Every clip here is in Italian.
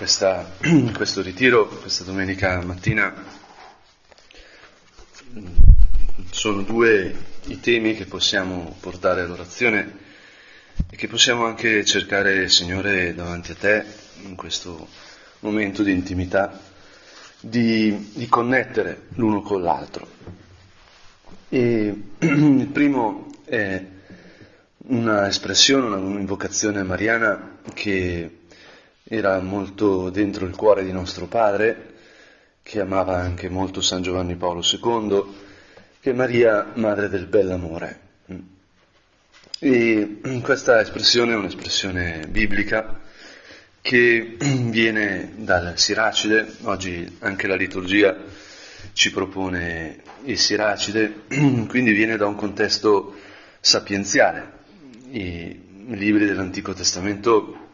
questa, questo ritiro, questa domenica mattina, sono due i temi che possiamo portare all'orazione e che possiamo anche cercare, Signore, davanti a te, in questo momento di intimità, di, di connettere l'uno con l'altro. E il primo è una espressione, un'invocazione mariana che era molto dentro il cuore di nostro padre, che amava anche molto San Giovanni Paolo II, è Maria, madre del bell'amore. E questa espressione è un'espressione biblica che viene dal Siracide, oggi anche la liturgia ci propone il Siracide, quindi viene da un contesto sapienziale. I libri dell'Antico Testamento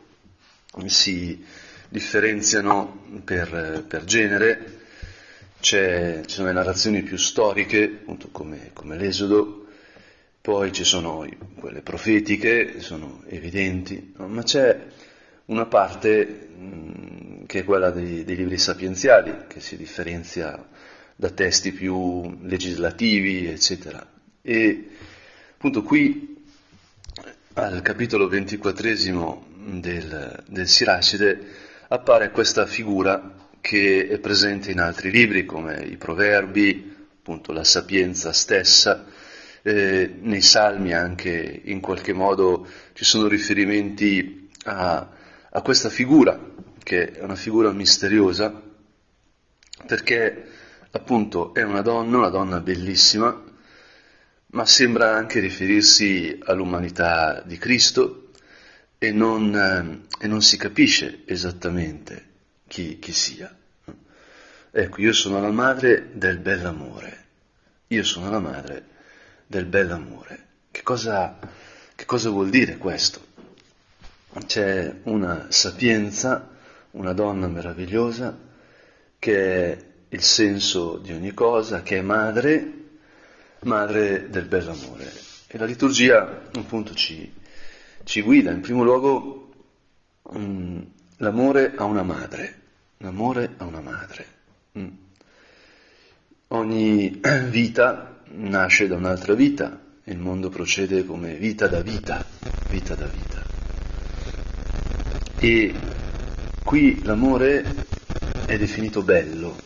si differenziano per, per genere, C'è, ci sono le narrazioni più storiche, appunto come, come l'Esodo, poi ci sono quelle profetiche, sono evidenti, no? ma c'è una parte mh, che è quella dei, dei, libri sapienziali, che si differenzia da testi più legislativi, eccetera. E appunto qui al capitolo ventiquattresimo del, del Siracide appare questa figura che è presente in altri libri come i Proverbi, appunto la sapienza stessa, eh, nei Salmi anche in qualche modo ci sono riferimenti a, a questa figura, che è una figura misteriosa, perché appunto è una donna, una donna bellissima, ma sembra anche riferirsi all'umanità di Cristo, e non, eh, e non si capisce esattamente chi, chi sia. Ecco, io sono la madre del bell'amore, io sono la madre del bell'amore. Che cosa, che cosa vuol dire questo? C'è una sapienza, una donna meravigliosa, che è il senso di ogni cosa, che è madre, madre del bell'amore. E la liturgia appunto ci, ci guida in primo luogo um, l'amore a una madre, l'amore a una madre. Mm. Ogni vita nasce da un'altra vita, il mondo procede come vita da vita, vita da vita. E qui l'amore è definito bello,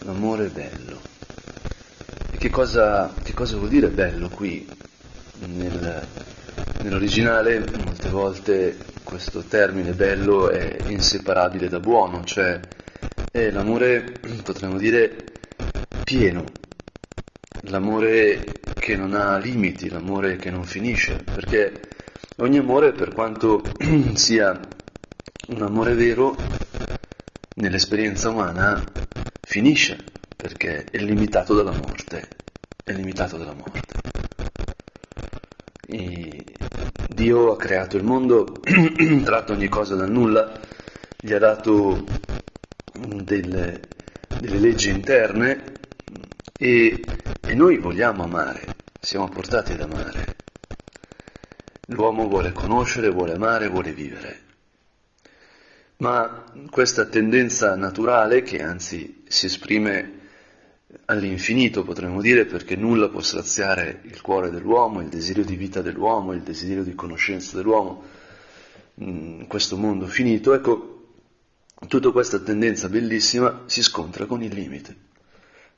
l'amore è bello. E che cosa, che cosa vuol dire bello qui nel, Nell'originale molte volte questo termine bello è inseparabile da buono, cioè è l'amore, potremmo dire, pieno, l'amore che non ha limiti, l'amore che non finisce, perché ogni amore, per quanto sia un amore vero, nell'esperienza umana finisce, perché è limitato dalla morte, è limitato dalla morte. Dio ha creato il mondo, tratto ogni cosa dal nulla, gli ha dato delle, delle leggi interne e, e noi vogliamo amare, siamo portati ad amare. L'uomo vuole conoscere, vuole amare, vuole vivere. Ma questa tendenza naturale, che anzi si esprime all'infinito, potremmo dire, perché nulla può straziare il cuore dell'uomo, il desiderio di vita dell'uomo, il desiderio di conoscenza dell'uomo in questo mondo finito. Ecco, tutta questa tendenza bellissima si scontra con il limite,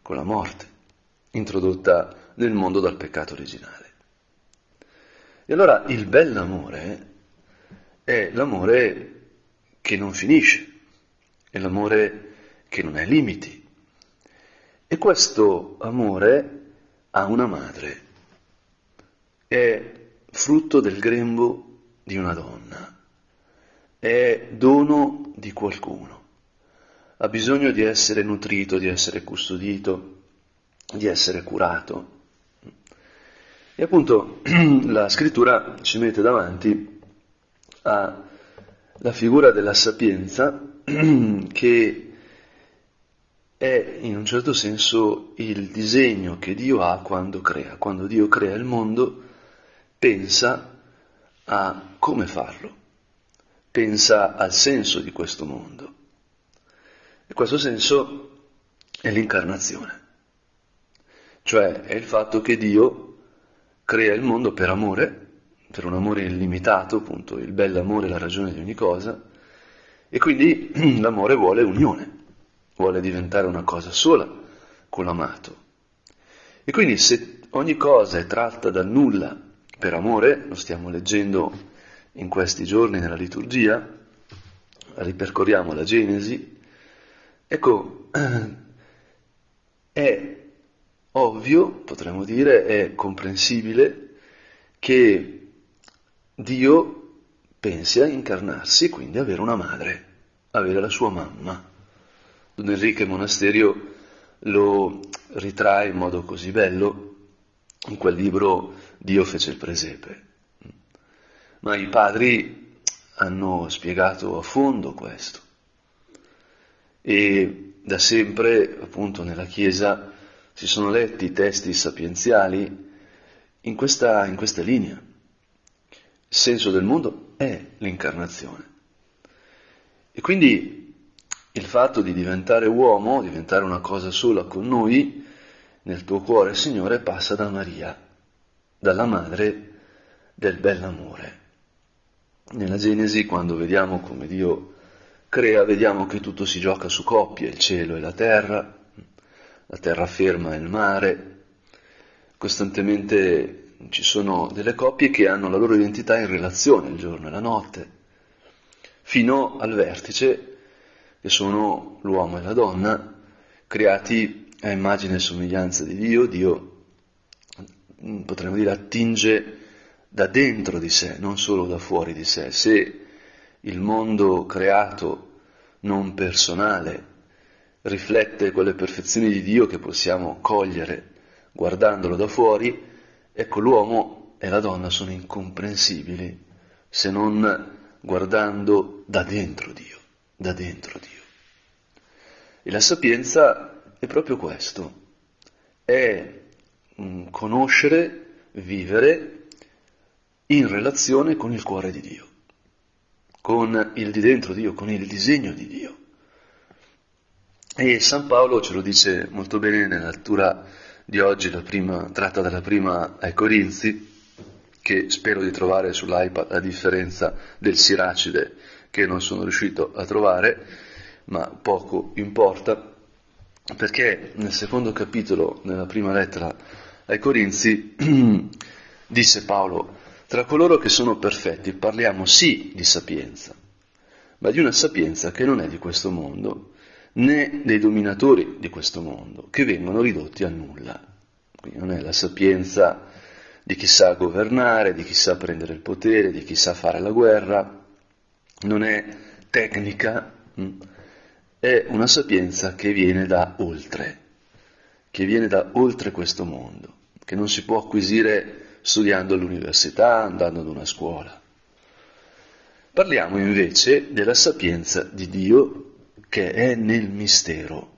con la morte, introdotta nel mondo dal peccato originale. E allora il bell'amore è l'amore che non finisce, è l'amore che non ha limiti, e questo amore ha una madre, è frutto del grembo di una donna, è dono di qualcuno, ha bisogno di essere nutrito, di essere custodito, di essere curato. E appunto la scrittura ci mette davanti alla figura della sapienza che è in un certo senso il disegno che Dio ha quando crea. Quando Dio crea il mondo, pensa a come farlo, pensa al senso di questo mondo. E questo senso è l'incarnazione, cioè è il fatto che Dio crea il mondo per amore, per un amore illimitato, appunto, il bell'amore è la ragione di ogni cosa, e quindi l'amore vuole unione, vuole diventare una cosa sola con l'amato. E quindi se ogni cosa è tratta dal nulla per amore, lo stiamo leggendo in questi giorni nella liturgia, ripercorriamo la Genesi, ecco, è ovvio, potremmo dire, è comprensibile che Dio pensi a incarnarsi, quindi avere una madre, avere la sua mamma. Don Enrique Monasterio lo ritrae in modo così bello in quel libro Dio fece il presepe. Ma i padri hanno spiegato a fondo questo. E da sempre, appunto, nella Chiesa si sono letti i testi sapienziali in questa, in questa linea. Il senso del mondo è l'incarnazione. E quindi il fatto di diventare uomo, diventare una cosa sola con noi, nel tuo cuore, Signore, passa da Maria, dalla madre del bell'amore. Nella Genesi, quando vediamo come Dio crea, vediamo che tutto si gioca su coppie, il cielo e la terra, la terraferma e il mare. Costantemente ci sono delle coppie che hanno la loro identità in relazione il giorno e la notte, fino al vertice, che sono l'uomo e la donna, creati a immagine e somiglianza di Dio. Dio, mm, potremmo dire, attinge da dentro di sé, non solo da fuori di sé. Se il mondo creato non personale riflette quelle perfezioni di Dio che possiamo cogliere guardandolo da fuori, Ecco, l'uomo e la donna sono incomprensibili se non guardando da dentro Dio, da dentro Dio. E la sapienza è proprio questo, è conoscere, vivere in relazione con il cuore di Dio, con il di dentro Dio, con il disegno di Dio. E San Paolo ce lo dice molto bene nella lettura di oggi, prima, tratta dalla prima ai Corinzi, che spero di trovare sull'iPad a differenza del Siracide che non sono riuscito a trovare, ma poco importa, perché nel secondo capitolo, nella prima lettera ai Corinzi, disse Paolo, tra coloro che sono perfetti parliamo sì di sapienza, ma di una sapienza che non è di questo mondo, né dei dominatori di questo mondo, che vengono ridotti a nulla. Quindi non è la sapienza di chi sa governare, di chi sa prendere il potere, di chi sa fare la guerra, non è tecnica, mm, è una sapienza che viene da oltre, che viene da oltre questo mondo, che non si può acquisire studiando all'università, andando ad una scuola. Parliamo invece della sapienza di Dio che è nel mistero,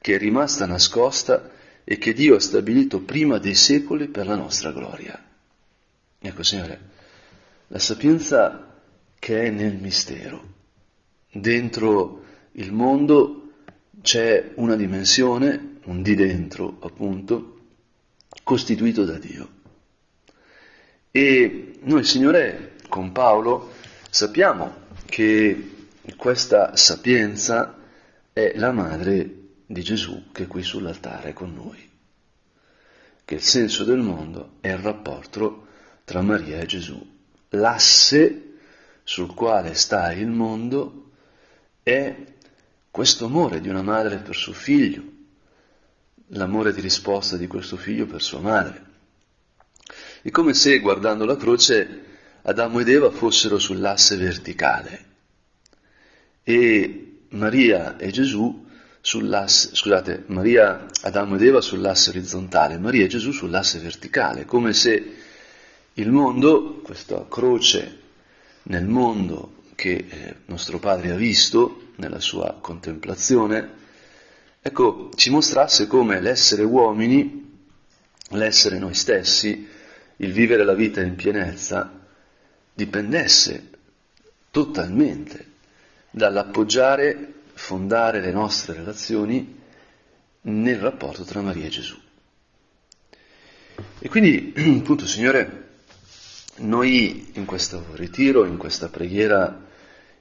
che è rimasta nascosta e che Dio ha stabilito prima dei secoli per la nostra gloria. Ecco, Signore, la sapienza che è nel mistero. Dentro il mondo c'è una dimensione, un di dentro appunto, costituito da Dio. E noi, Signore, con Paolo sappiamo che questa sapienza è la madre di Gesù che è qui sull'altare con noi, che il senso del mondo è il rapporto tra Maria e Gesù. L'asse sul quale sta il mondo è questo amore di una madre per suo figlio, l'amore di risposta di questo figlio per sua madre. È come se guardando la croce Adamo ed Eva fossero sull'asse verticale e Maria e Gesù sull'asse, scusate, Maria, Adamo ed Eva sull'asse orizzontale, Maria e Gesù sull'asse verticale, come se il mondo, questa croce nel mondo che eh, nostro Padre ha visto nella sua contemplazione, ecco, ci mostrasse come l'essere uomini, l'essere noi stessi, il vivere la vita in pienezza, dipendesse totalmente dall'appoggiare fondare le nostre relazioni nel rapporto tra Maria e Gesù. E quindi, appunto, Signore, noi in questo ritiro, in questa preghiera,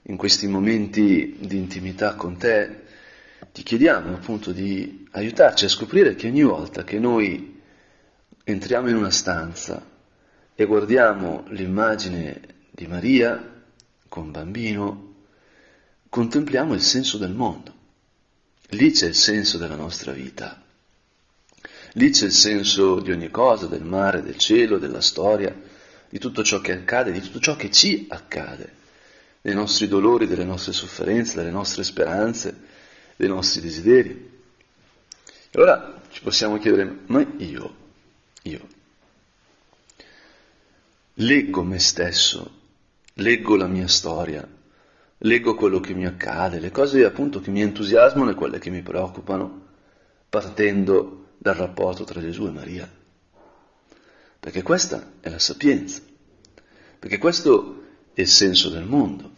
in questi momenti di intimità con te, ti chiediamo appunto di aiutarci a scoprire che ogni volta che noi entriamo in una stanza e guardiamo l'immagine di Maria con bambino, contempliamo il senso del mondo. Lì c'è il senso della nostra vita. Lì c'è il senso di ogni cosa, del mare, del cielo, della storia, di tutto ciò che accade, di tutto ciò che ci accade, dei nostri dolori, delle nostre sofferenze, delle nostre speranze, dei nostri desideri. E allora ci possiamo chiedere, ma io, io, leggo me stesso, leggo la mia storia, leggo quello che mi accade, le cose appunto che mi entusiasmano e quelle che mi preoccupano, partendo dal rapporto tra Gesù e Maria. Perché questa è la sapienza, perché questo è il senso del mondo.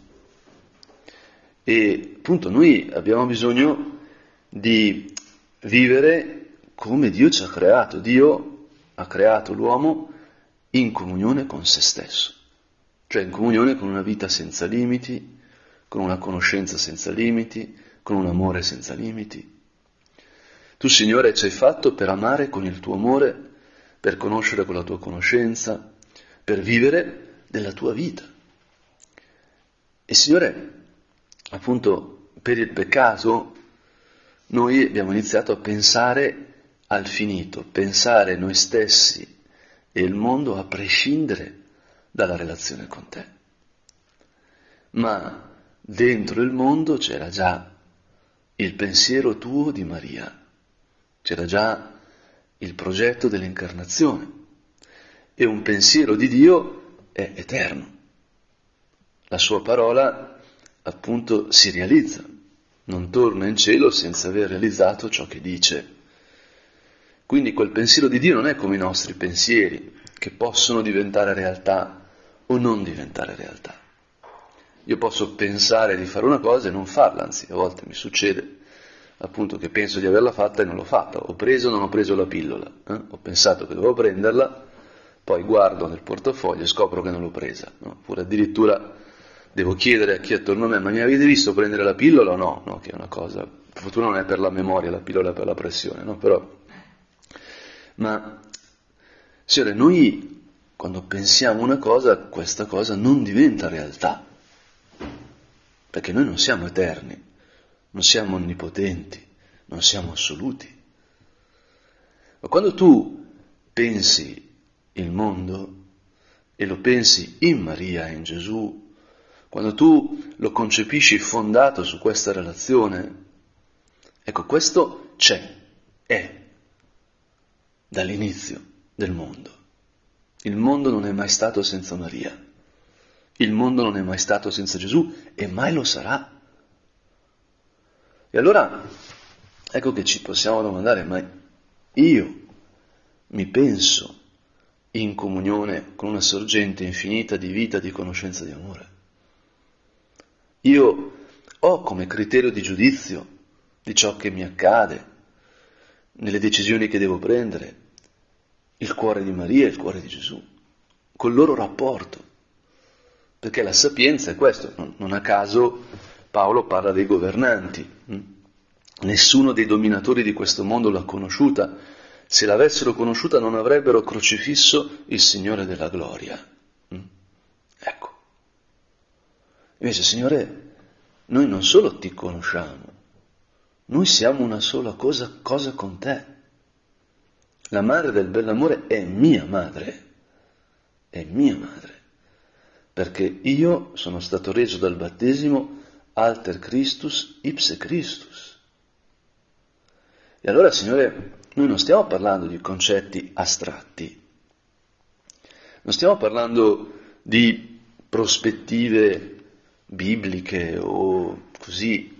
E appunto noi abbiamo bisogno di vivere come Dio ci ha creato. Dio ha creato l'uomo in comunione con se stesso, cioè in comunione con una vita senza limiti, con una conoscenza senza limiti, con un amore senza limiti. Tu, Signore, ci hai fatto per amare con il tuo amore, per conoscere con la tua conoscenza, per vivere della tua vita. E Signore, appunto per il peccato noi abbiamo iniziato a pensare al finito, pensare noi stessi e il mondo a prescindere dalla relazione con te. Ma dentro il mondo c'era già il pensiero tuo di Maria, c'era già il progetto dell'incarnazione e un pensiero di Dio è eterno. La sua parola appunto si realizza, non torna in cielo senza aver realizzato ciò che dice. Quindi quel pensiero di Dio non è come i nostri pensieri, che possono diventare realtà o non diventare realtà. Io posso pensare di fare una cosa e non farla, anzi a volte mi succede appunto che penso di averla fatta e non l'ho fatta, ho preso o non ho preso la pillola, eh? ho pensato che dovevo prenderla, poi guardo nel portafoglio e scopro che non l'ho presa, no? oppure addirittura devo chiedere a chi è attorno a me, ma mi avete visto prendere la pillola o no? no? Che è una cosa, per fortuna non è per la memoria, la pillola è per la pressione, no? Però, ma, Signore, noi quando pensiamo una cosa, questa cosa non diventa realtà, perché noi non siamo eterni, non siamo onnipotenti, non siamo assoluti. Ma quando tu pensi il mondo e lo pensi in Maria, in Gesù, quando tu lo concepisci fondato su questa relazione, ecco, questo c'è, è, dall'inizio del mondo. Il mondo non è mai stato senza Maria, il mondo non è mai stato senza Gesù e mai lo sarà. E allora, ecco che ci possiamo domandare, ma io mi penso in comunione con una sorgente infinita di vita, di conoscenza, di amore? Io ho come criterio di giudizio di ciò che mi accade, nelle decisioni che devo prendere, il cuore di Maria e il cuore di Gesù, col loro rapporto. Perché la sapienza è questo, non a caso Paolo parla dei governanti. Hm? Nessuno dei dominatori di questo mondo l'ha conosciuta. Se l'avessero conosciuta non avrebbero crocifisso il Signore della gloria. Hm? Ecco. Invece, Signore, noi non solo ti conosciamo, noi siamo una sola cosa, cosa con te. La madre del bell'amore è mia madre, è mia madre, perché io sono stato reso dal battesimo alter Christus ipse Christus. E allora, Signore, noi non stiamo parlando di concetti astratti, non stiamo parlando di prospettive bibliche o così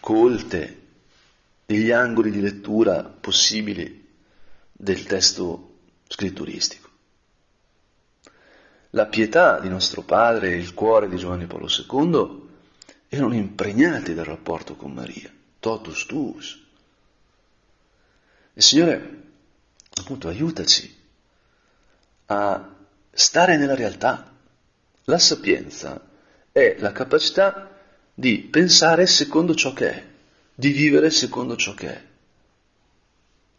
colte degli angoli di lettura possibili del testo scritturistico. La pietà di nostro padre il cuore di Giovanni Paolo II erano impregnati dal rapporto con Maria, totus tuus. Il Signore, appunto, aiutaci a stare nella realtà. La sapienza è la capacità di pensare secondo ciò che è, di vivere secondo ciò che è.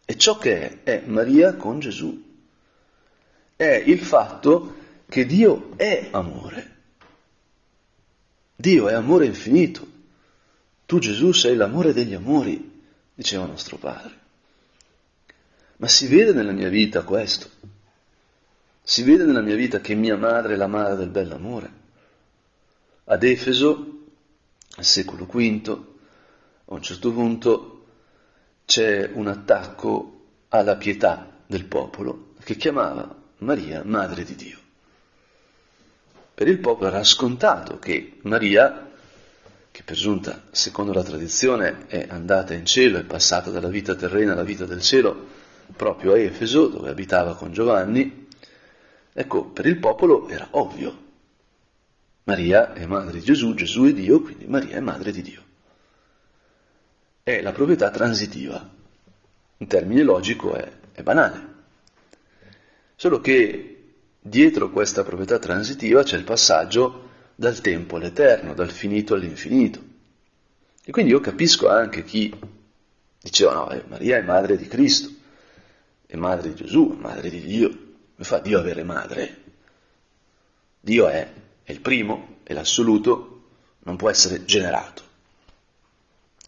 E ciò che è è Maria con Gesù. È il fatto che Dio è amore. Dio è amore infinito. Tu Gesù sei l'amore degli amori, diceva nostro Padre. Ma si vede nella mia vita questo. Si vede nella mia vita che mia madre è la madre del bell'amore. Ad Efeso, al secolo V, a un certo punto c'è un attacco alla pietà del popolo che chiamava Maria madre di Dio. Per il popolo era scontato che Maria, che per giunta, secondo la tradizione, è andata in cielo, è passata dalla vita terrena alla vita del cielo, proprio a Efeso, dove abitava con Giovanni, ecco, per il popolo era ovvio. Maria è madre di Gesù, Gesù è Dio, quindi Maria è madre di Dio. È la proprietà transitiva. In termine logico è, è banale. Solo che Dietro questa proprietà transitiva c'è il passaggio dal tempo all'eterno, dal finito all'infinito. E quindi io capisco anche chi diceva no, eh, Maria è madre di Cristo, è madre di Gesù, è madre di Dio. Come fa Dio avere madre? Dio è, è il primo, è l'assoluto, non può essere generato.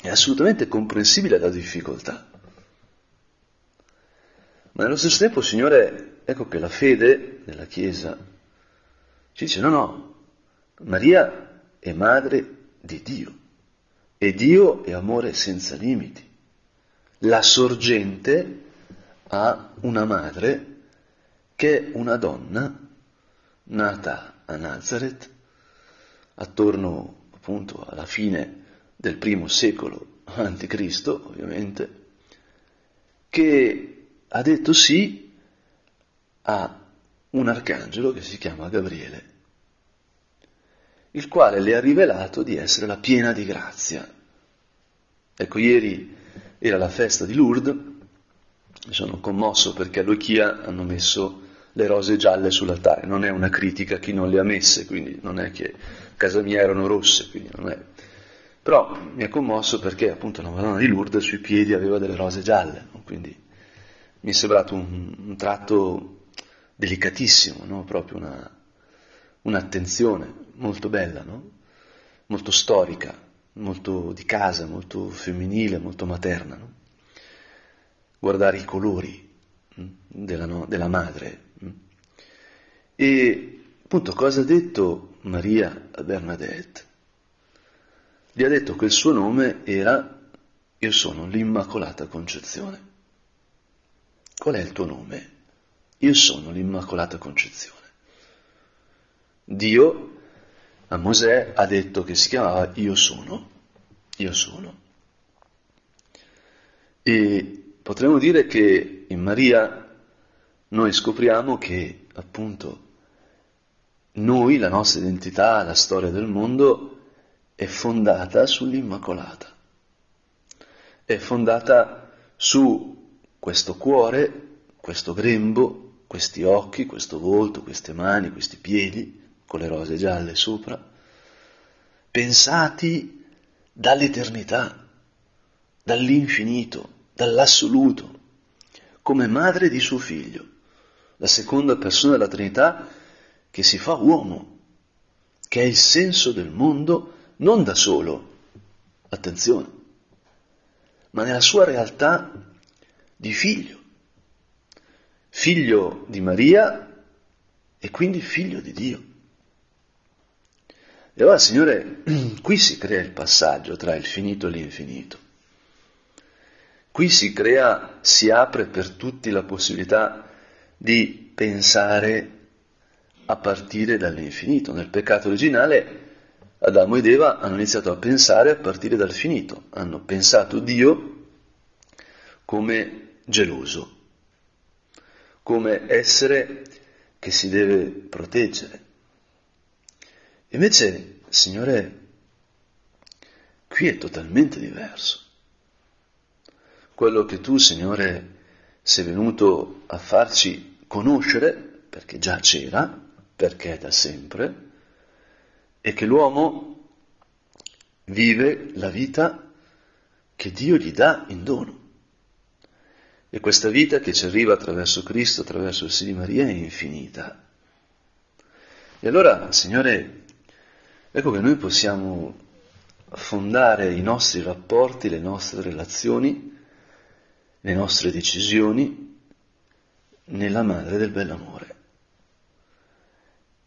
È assolutamente comprensibile la difficoltà. Ma nello stesso tempo Signore ecco che la fede nella Chiesa ci dice no, no, Maria è madre di Dio e Dio è amore senza limiti. La sorgente ha una madre che è una donna nata a Nazareth attorno appunto alla fine del primo secolo Cristo, ovviamente, che ha detto sì a un arcangelo che si chiama Gabriele, il quale le ha rivelato di essere la piena di grazia. Ecco, ieri era la festa di Lourdes, mi sono commosso perché a Luchia hanno messo le rose gialle sull'altare, non è una critica a chi non le ha messe, quindi non è che a casa mia erano rosse, quindi non è... Però mi ha commosso perché appunto la Madonna di Lourdes sui piedi aveva delle rose gialle, quindi mi è sembrato un, un tratto delicatissimo, no? proprio una, un'attenzione molto bella, no? molto storica, molto di casa, molto femminile, molto materna. No? Guardare i colori hm, della, della madre. Hm. E appunto cosa ha detto Maria a Bernadette? Gli ha detto che il suo nome era Io sono l'Immacolata Concezione. Qual è il tuo nome? Io sono l'Immacolata Concezione. Dio a Mosè ha detto che si chiamava Io sono, io sono. E potremmo dire che in Maria noi scopriamo che appunto noi, la nostra identità, la storia del mondo è fondata sull'Immacolata, è fondata su questo cuore, questo grembo questi occhi, questo volto, queste mani, questi piedi con le rose gialle sopra, pensati dall'eternità, dall'infinito, dall'assoluto, come madre di suo figlio, la seconda persona della Trinità che si fa uomo, che è il senso del mondo non da solo, attenzione, ma nella sua realtà di figlio figlio di Maria e quindi figlio di Dio. E allora, Signore, qui si crea il passaggio tra il finito e l'infinito. Qui si crea, si apre per tutti la possibilità di pensare a partire dall'infinito. Nel peccato originale Adamo ed Eva hanno iniziato a pensare a partire dal finito, hanno pensato Dio come geloso, come essere che si deve proteggere. Invece Signore Qui è totalmente diverso. Quello che tu, Signore, sei venuto a farci conoscere, perché già c'era, perché è da sempre, è che l'uomo vive la vita che Dio gli dà in dono. E questa vita che ci arriva attraverso Cristo, attraverso il Sì di Maria, è infinita. E allora, Signore, ecco che noi possiamo fondare i nostri rapporti, le nostre relazioni, le nostre decisioni nella madre del bell'amore.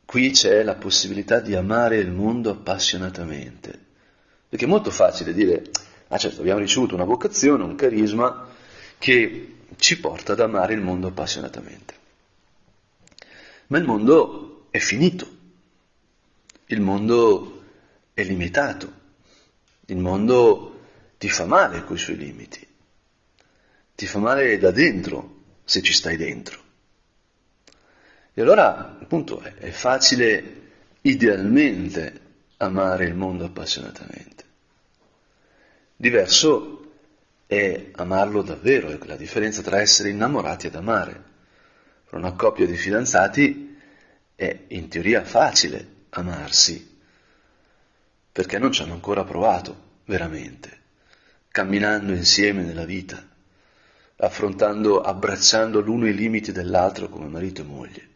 Qui c'è la possibilità di amare il mondo appassionatamente, perché è molto facile dire, ah certo, abbiamo ricevuto una vocazione, un carisma che ci porta ad amare il mondo appassionatamente. Ma il mondo è finito, il mondo è limitato, il mondo ti fa male coi suoi limiti, ti fa male da dentro se ci stai dentro. E allora, appunto, è facile idealmente amare il mondo appassionatamente. Diverso è amarlo davvero, è la differenza tra essere innamorati ed amare. Per una coppia di fidanzati è in teoria facile amarsi, perché non ci hanno ancora provato veramente, camminando insieme nella vita, affrontando, abbracciando l'uno i limiti dell'altro come marito e moglie.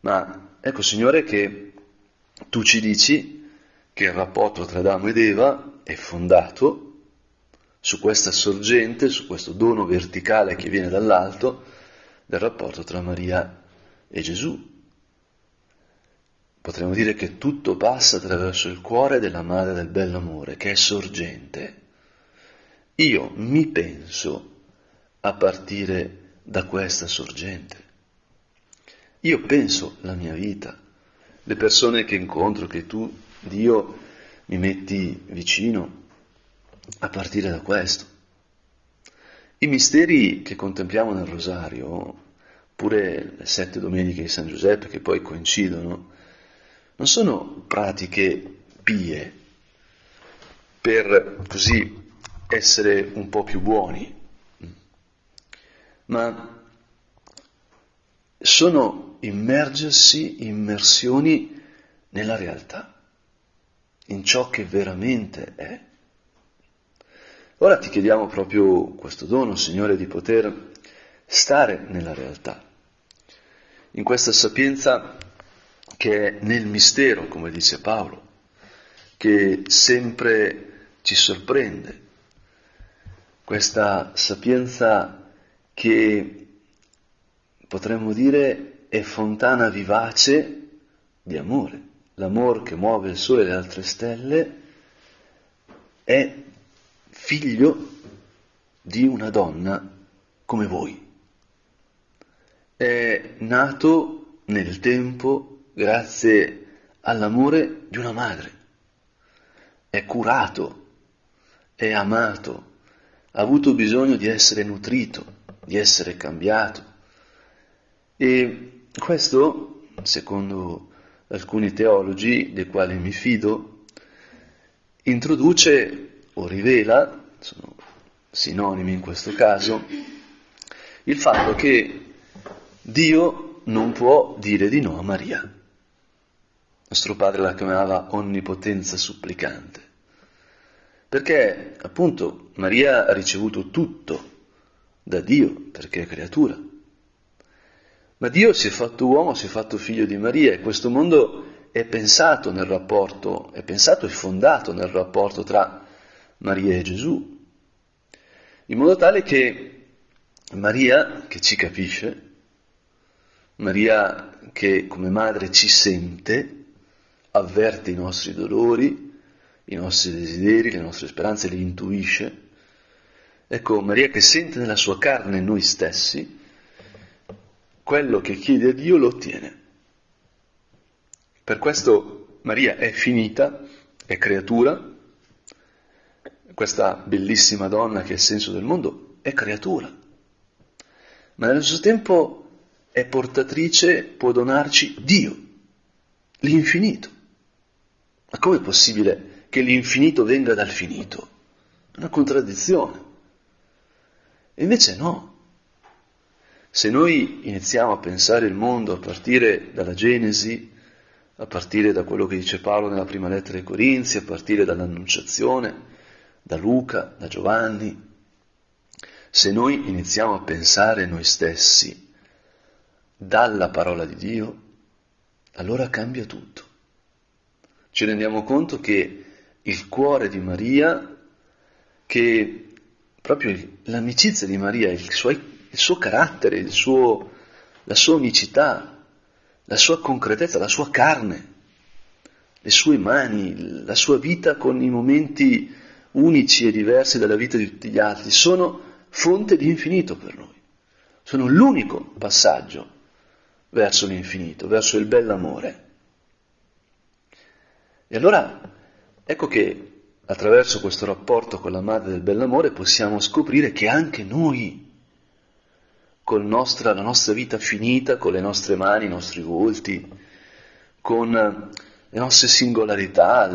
Ma ecco, Signore, che tu ci dici che il rapporto tra Adamo ed Eva è fondato su questa sorgente, su questo dono verticale che viene dall'alto del rapporto tra Maria e Gesù. Potremmo dire che tutto passa attraverso il cuore della madre del bell'amore, che è sorgente. Io mi penso a partire da questa sorgente. Io penso la mia vita, le persone che incontro, che tu, Dio, mi metti vicino, a partire da questo. I misteri che contempliamo nel rosario, pure le sette domeniche di San Giuseppe che poi coincidono, non sono pratiche pie per così essere un po' più buoni, ma sono immergersi, immersioni nella realtà, in ciò che veramente è. Ora ti chiediamo proprio questo dono, Signore, di poter stare nella realtà, in questa sapienza che è nel mistero, come dice Paolo, che sempre ci sorprende, questa sapienza che potremmo dire è fontana vivace di amore. L'amore che muove il sole e le altre stelle è figlio di una donna come voi. È nato nel tempo grazie all'amore di una madre. È curato, è amato, ha avuto bisogno di essere nutrito, di essere cambiato. E questo, secondo alcuni teologi dei quali mi fido, introduce o rivela sono sinonimi in questo caso, il fatto che Dio non può dire di no a Maria. Nostro padre la chiamava onnipotenza supplicante, perché appunto Maria ha ricevuto tutto da Dio, perché è creatura. Ma Dio si è fatto uomo, si è fatto figlio di Maria e questo mondo è pensato nel rapporto, è pensato e fondato nel rapporto tra Maria e Gesù, in modo tale che Maria, che ci capisce, Maria che come madre ci sente, avverte i nostri dolori, i nostri desideri, le nostre speranze, li intuisce. Ecco, Maria che sente nella sua carne noi stessi, quello che chiede a Dio lo ottiene. Per questo Maria è finita, è creatura, questa bellissima donna che è il senso del mondo, è creatura, ma nello stesso tempo è portatrice, può donarci Dio, l'infinito. Ma com'è possibile che l'infinito venga dal finito. È una contraddizione. E invece no. Se noi iniziamo a pensare il mondo a partire dalla Genesi, a partire da quello che dice Paolo nella prima lettera ai Corinzi, a partire dall'Annunciazione, da Luca, da Giovanni, se noi iniziamo a pensare noi stessi dalla parola di Dio, allora cambia tutto. Ci rendiamo conto che il cuore di Maria, che proprio l'amicizia di Maria, il suo, il suo carattere, il suo, la sua unicità, la sua concretezza, la sua carne, le sue mani, la sua vita con i momenti unici e diversi dalla vita di tutti gli altri, sono fonte di infinito per noi. Sono l'unico passaggio verso l'infinito, verso il bell'amore. E allora ecco che attraverso questo rapporto con la madre del bell'amore possiamo scoprire che anche noi, con nostra, la nostra vita finita, con le nostre mani, i nostri volti, con le nostre singolarità,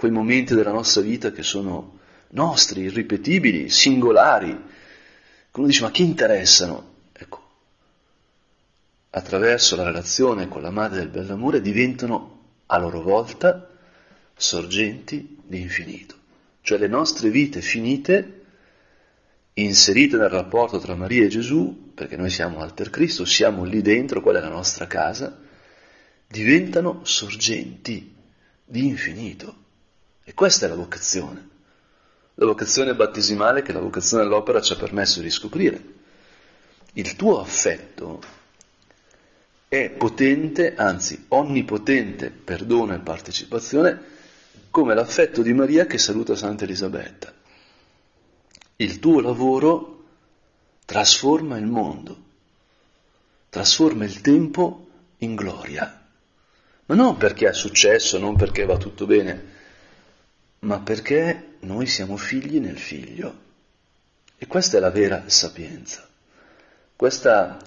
quei momenti della nostra vita che sono nostri, irripetibili, singolari, uno dice ma chi interessano? Ecco, attraverso la relazione con la madre del bell'amore diventano a loro volta sorgenti di infinito. Cioè le nostre vite finite, inserite nel rapporto tra Maria e Gesù, perché noi siamo alter Cristo, siamo lì dentro, quella è la nostra casa, diventano sorgenti di infinito. E questa è la vocazione. La vocazione battesimale che la vocazione dell'opera ci ha permesso di scoprire. Il tuo affetto è potente, anzi onnipotente perdono e partecipazione, come l'affetto di Maria che saluta Santa Elisabetta. Il tuo lavoro trasforma il mondo, trasforma il tempo in gloria. Ma non perché è successo, non perché va tutto bene, ma perché noi siamo figli nel figlio. E questa è la vera sapienza, questa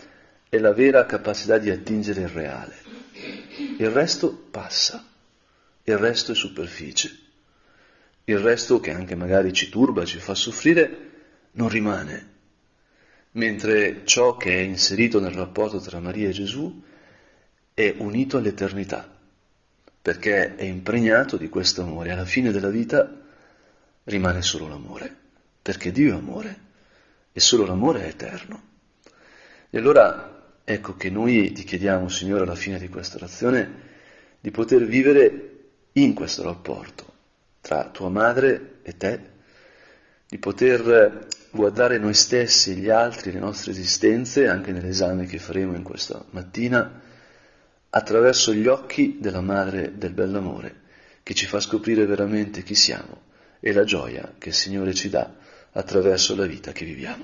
è la vera capacità di attingere il reale. Il resto passa, il resto è superficie, il resto che anche magari ci turba, ci fa soffrire, non rimane, mentre ciò che è inserito nel rapporto tra Maria e Gesù è unito all'eternità perché è impregnato di questo amore. Alla fine della vita rimane solo l'amore, perché Dio è amore e solo l'amore è eterno. E allora ecco che noi ti chiediamo, Signore, alla fine di questa orazione, di poter vivere in questo rapporto tra tua madre e te, di poter guardare noi stessi, gli altri, le nostre esistenze, anche nell'esame che faremo in questa mattina, attraverso gli occhi della madre del bell'amore, che ci fa scoprire veramente chi siamo e la gioia che il Signore ci dà attraverso la vita che viviamo.